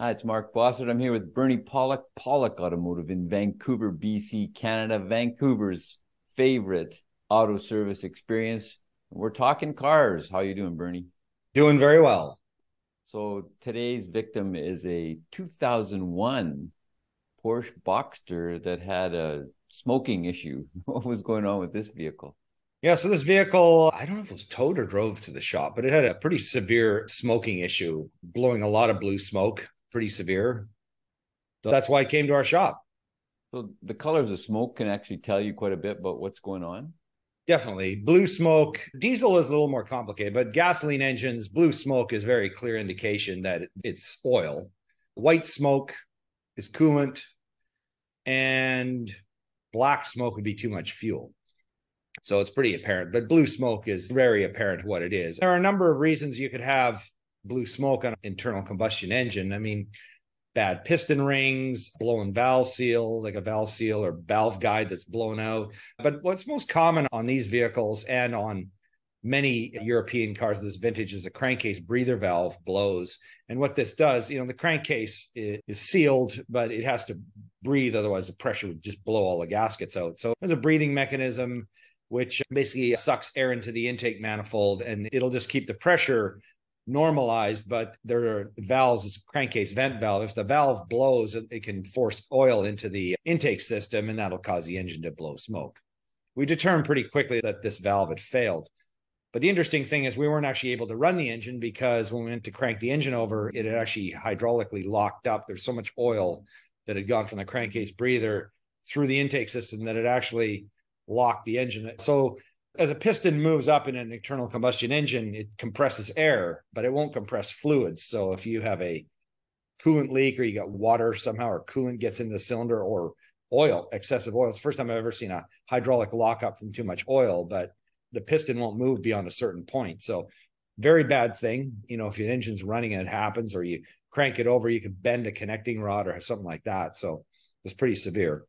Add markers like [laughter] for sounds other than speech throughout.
Hi, it's Mark Bossert. I'm here with Bernie Pawlik, Pawlik Automotive in Vancouver, BC, Canada, Vancouver's favorite auto service experience. We're talking cars. How you doing, Bernie? Doing very well. So today's victim is a 2001 Porsche Boxster that had a smoking issue. [laughs] What was going on with this vehicle? Yeah, so this vehicle, I don't know if it was towed or drove to the shop, but it had a pretty severe smoking issue, blowing a lot of blue smoke pretty severe. So that's why it came to our shop. So the colors of smoke can actually tell you quite a bit about what's going on. Definitely. Blue smoke, diesel is a little more complicated, but gasoline engines, blue smoke is very clear indication that it's oil. White smoke is coolant, and black smoke would be too much fuel. So it's pretty apparent, but blue smoke is very apparent what it is. There are a number of reasons you could have blue smoke on an internal combustion engine. I mean, bad piston rings, blown valve seal, like a valve seal or valve guide that's blown out. But what's most common on these vehicles and on many European cars this vintage is a crankcase breather valve blows. And what this does, you know, the crankcase is sealed, but it has to breathe, otherwise the pressure would just blow all the gaskets out. So there's a breathing mechanism which basically sucks air into the intake manifold and it'll just keep the pressure normalized, but there are valves, it's crankcase vent valve. If the valve blows, it can force oil into the intake system and that'll cause the engine to blow smoke. We determined pretty quickly that this valve had failed. But the interesting thing is we weren't actually able to run the engine because when we went to crank the engine over, it had actually hydraulically locked up. There's so much oil that had gone from the crankcase breather through the intake system that it actually locked the engine. So as a piston moves up in an internal combustion engine, it compresses air, but it won't compress fluids. So if you have a coolant leak or you got water somehow or coolant gets in the cylinder or oil, excessive oil. It's the first time I've ever seen a hydraulic lockup from too much oil, but the piston won't move beyond a certain point. So very bad thing. You know, if your engine's running and it happens, or you crank it over, you can bend a connecting rod or something like that. So it's pretty severe.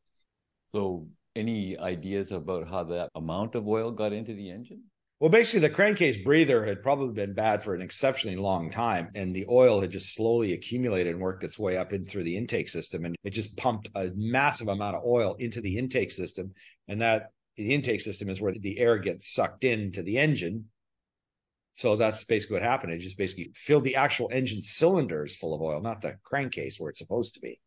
So any ideas about how that amount of oil got into the engine? Well, basically, the crankcase breather had probably been bad for an exceptionally long time, and the oil had just slowly accumulated and worked its way up in through the intake system, and it just pumped a massive amount of oil into the intake system, and that the intake system is where the air gets sucked into the engine. So that's basically what happened. It just basically filled the actual engine cylinders full of oil, not the crankcase where it's supposed to be.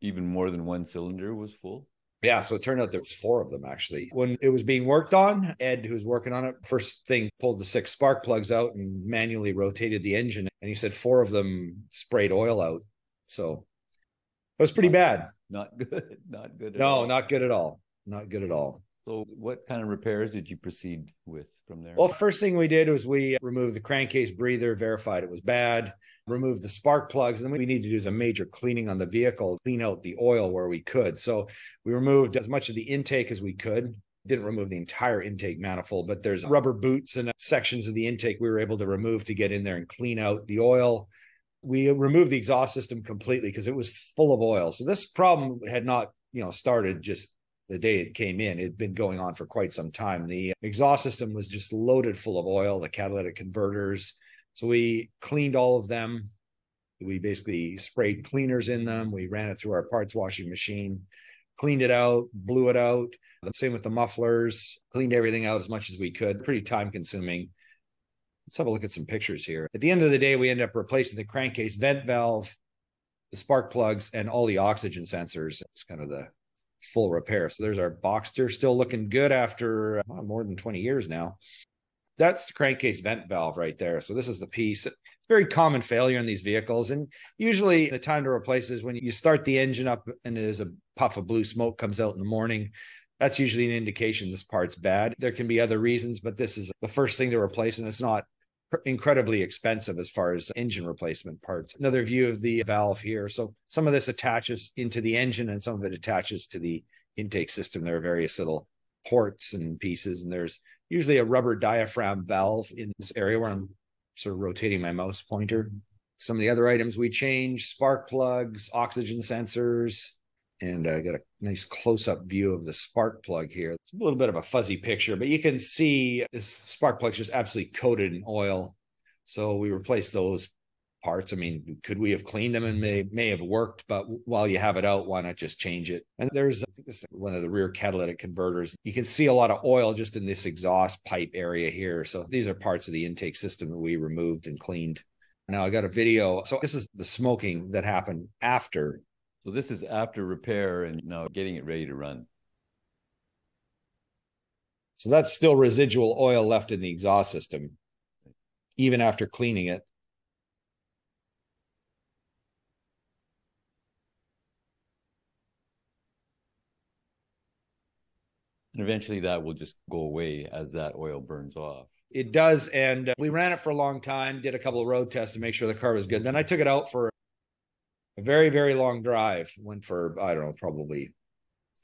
Even more than one cylinder was full. Yeah, so it turned out there was four of them actually. When it was being worked on, Ed, who's working on it, first thing pulled the six spark plugs out and manually rotated the engine, and he said four of them sprayed oil out. So it was pretty bad. Not good. [laughs] Not good. no, all. not good at all. Not good at all. So, what kind of repairs did you proceed with from there? Well, first thing we did was we removed the crankcase breather, verified it was bad removed the spark plugs. And then we need to do some major cleaning on the vehicle, clean out the oil where we could. So we removed as much of the intake as we could. Didn't remove the entire intake manifold, but there's rubber boots and sections of the intake we were able to remove to get in there and clean out the oil. We removed the exhaust system completely because it was full of oil. So this problem had not, you know, started just the day it came in. It had been going on for quite some time. The exhaust system was just loaded full of oil, the catalytic converters, so we cleaned all of them. We basically sprayed cleaners in them. We ran it through our parts washing machine, cleaned it out, blew it out. The Same with the mufflers, cleaned everything out as much as we could. Pretty time consuming. Let's have a look at some pictures here. At the end of the day, we ended up replacing the crankcase vent valve, the spark plugs, and all the oxygen sensors. It's kind of the full repair. So there's our Boxster, still looking good after uh, more than 20 years now that's the crankcase vent valve right there. So this is the piece. Very common failure in these vehicles, and usually the time to replace is when you start the engine up and there's a puff of blue smoke comes out in the morning. That's usually an indication this part's bad. There can be other reasons, but this is the first thing to replace, and it's not incredibly expensive as far as engine replacement parts. Another view of the valve here. So some of this attaches into the engine and some of it attaches to the intake system. There are various little ports and pieces, and there's usually a rubber diaphragm valve in this area where I'm sort of rotating my mouse pointer. Some of the other items we change spark plugs, oxygen sensors, and I got a nice close up view of the spark plug here. It's a little bit of a fuzzy picture, but you can see this spark plug is just absolutely coated in oil. So we replaced those parts. I mean, could we have cleaned them and may may have worked, but while you have it out, why not just change it? And there's one of the rear catalytic converters. You can see a lot of oil just in this exhaust pipe area here. So these are parts of the intake system that we removed and cleaned. Now I got a video. So this is the smoking that happened after. So this is after repair and now getting it ready to run. So that's still residual oil left in the exhaust system, even after cleaning it. And eventually that will just go away as that oil burns off. It does. And uh, we ran it for a long time, did a couple of road tests to make sure the car was good. Then I took it out for a very, very long drive. Went for, I don't know, probably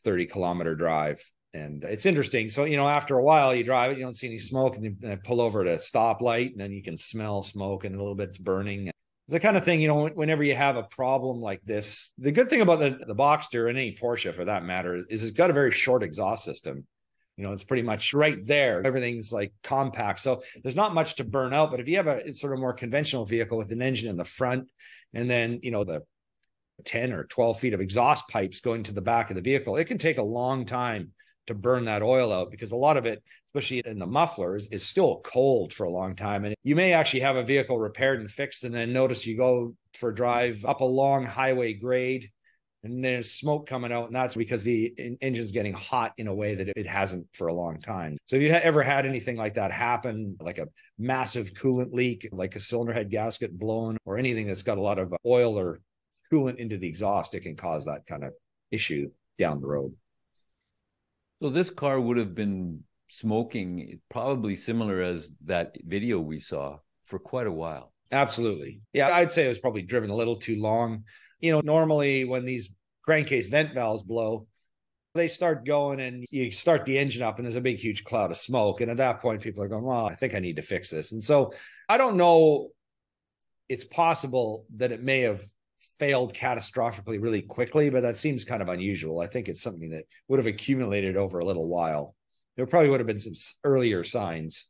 30 kilometer drive. And it's interesting. So, you know, after a while you drive it, you don't see any smoke and you pull over to a stoplight and then you can smell smoke and a little bit's burning. It's the kind of thing, you know, whenever you have a problem like this, the good thing about the, the Boxster and any Porsche for that matter is it's got a very short exhaust system. You know, it's pretty much right there. Everything's like compact. So there's not much to burn out. But if you have a sort of more conventional vehicle with an engine in the front and then, you know, the 10 or 12 feet of exhaust pipes going to the back of the vehicle, it can take a long time to burn that oil out because a lot of it, especially in the mufflers, is still cold for a long time. And you may actually have a vehicle repaired and fixed and then notice you go for a drive up a long highway grade and there's smoke coming out, and that's because the engine's getting hot in a way that it hasn't for a long time. So, if you ever had anything like that happen, like a massive coolant leak, like a cylinder head gasket blown, or anything that's got a lot of oil or coolant into the exhaust, it can cause that kind of issue down the road. So this car would have been smoking probably similar as that video we saw for quite a while. Absolutely. Yeah, I'd say it was probably driven a little too long. You know, normally when these crankcase vent valves blow, they start going and you start the engine up and there's a big huge cloud of smoke and at that point people are going well i think i need to fix this and so i don't know it's possible that it may have failed catastrophically really quickly, but that seems kind of unusual. I think it's something that would have accumulated over a little while. There probably would have been some earlier signs.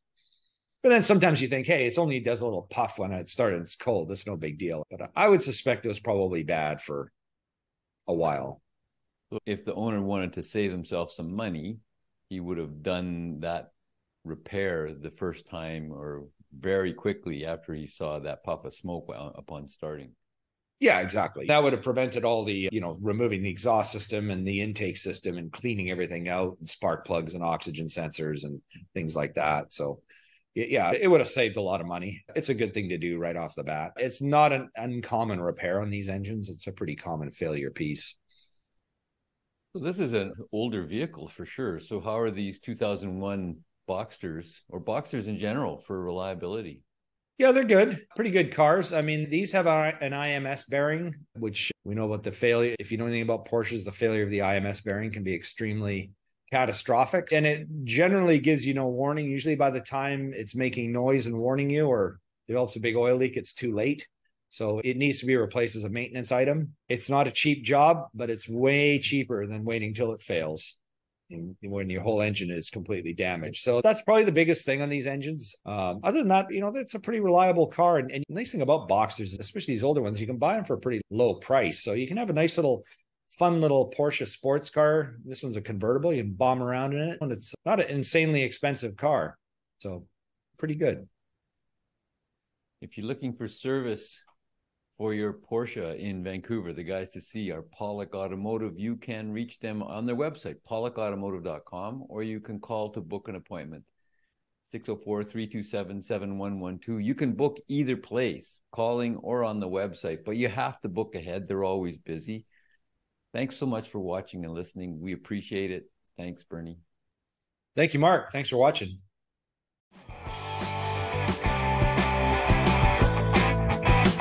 But then sometimes you think, hey, it's only does a little puff when it started. It's cold. It's no big deal. But I would suspect it was probably bad for a while. If the owner wanted to save himself some money, he would have done that repair the first time or very quickly after he saw that puff of smoke upon starting. Yeah, exactly. That would have prevented all the, you know, removing the exhaust system and the intake system and cleaning everything out and spark plugs and oxygen sensors and things like that. So, yeah, it would have saved a lot of money. It's a good thing to do right off the bat. It's not an uncommon repair on these engines, it's a pretty common failure piece. So this is an older vehicle for sure. So, how are these 2001 Boxsters or Boxsters in general for reliability? Yeah, they're good. Pretty good cars. I mean, these have an IMS bearing, which we know about the failure. If you know anything about Porsches, the failure of the IMS bearing can be extremely catastrophic. And it generally gives you no warning. Usually, by the time it's making noise and warning you or develops a big oil leak, it's too late. So it needs to be replaced as a maintenance item. It's not a cheap job, but it's way cheaper than waiting till it fails when your whole engine is completely damaged. So that's probably the biggest thing on these engines. Um, other than that, you know, it's a pretty reliable car. And, and the nice thing about Boxsters, especially these older ones, you can buy them for a pretty low price. So you can have a nice little fun little Porsche sports car. This one's a convertible. You can bomb around in it. And it's not an insanely expensive car. So pretty good. If you're looking for service for your Porsche in Vancouver, the guys to see are Pawlik Automotive. You can reach them on their website, pawlikautomotive.com, or you can call to book an appointment. 604 327 7112. You can book either place, calling or on the website, but you have to book ahead. They're always busy. Thanks so much for watching and listening. We appreciate it. Thanks, Bernie. Thank you, Mark. Thanks for watching.